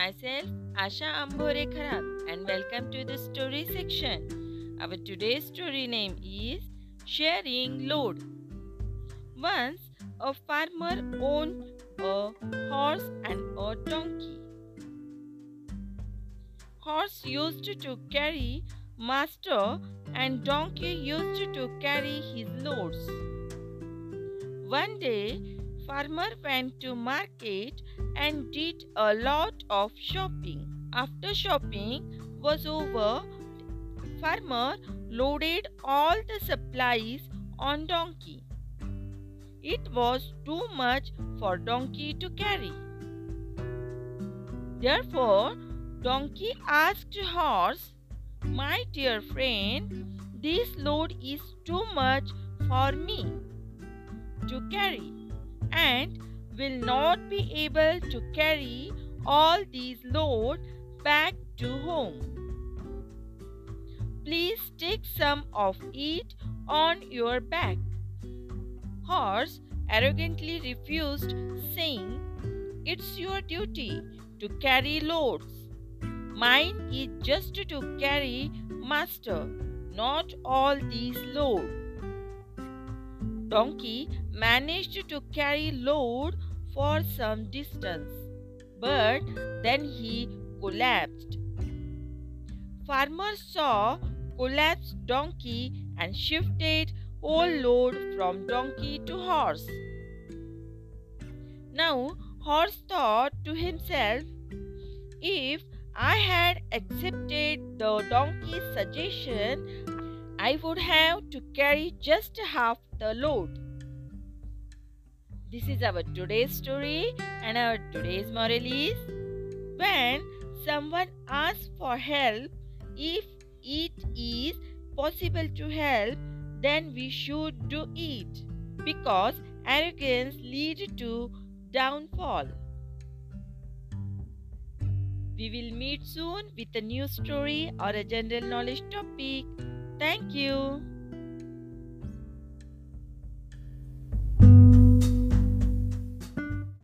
Asha Ambore Kharat and welcome to the story section. Our today's story name is Sharing Load. Once a farmer owned a horse and a donkey. Horse used to carry master and donkey used to carry his loads. One day, farmer went to market and did a lot of shopping. After shopping was over, farmer loaded all the supplies on donkey. It was too much for donkey to carry. Therefore, donkey asked horse, My dear friend, this load is too much for me to carry and will not be able to carry all these load back to home. Please take some of it on your back. Horse arrogantly refused, saying, It's your duty to carry loads. Mine is just to carry master, not all these loads. Donkey managed to carry load for some distance, but then he collapsed. Farmer saw collapsed donkey and shifted whole load from donkey to horse. Now horse thought to himself, if I had accepted the donkey's suggestion, I would have to carry just half the load. This is our today's story and our today's moral is when someone asks for help, if it is possible to help, then we should do it because arrogance leads to downfall. We will meet soon with a new story or a general knowledge topic. Thank you.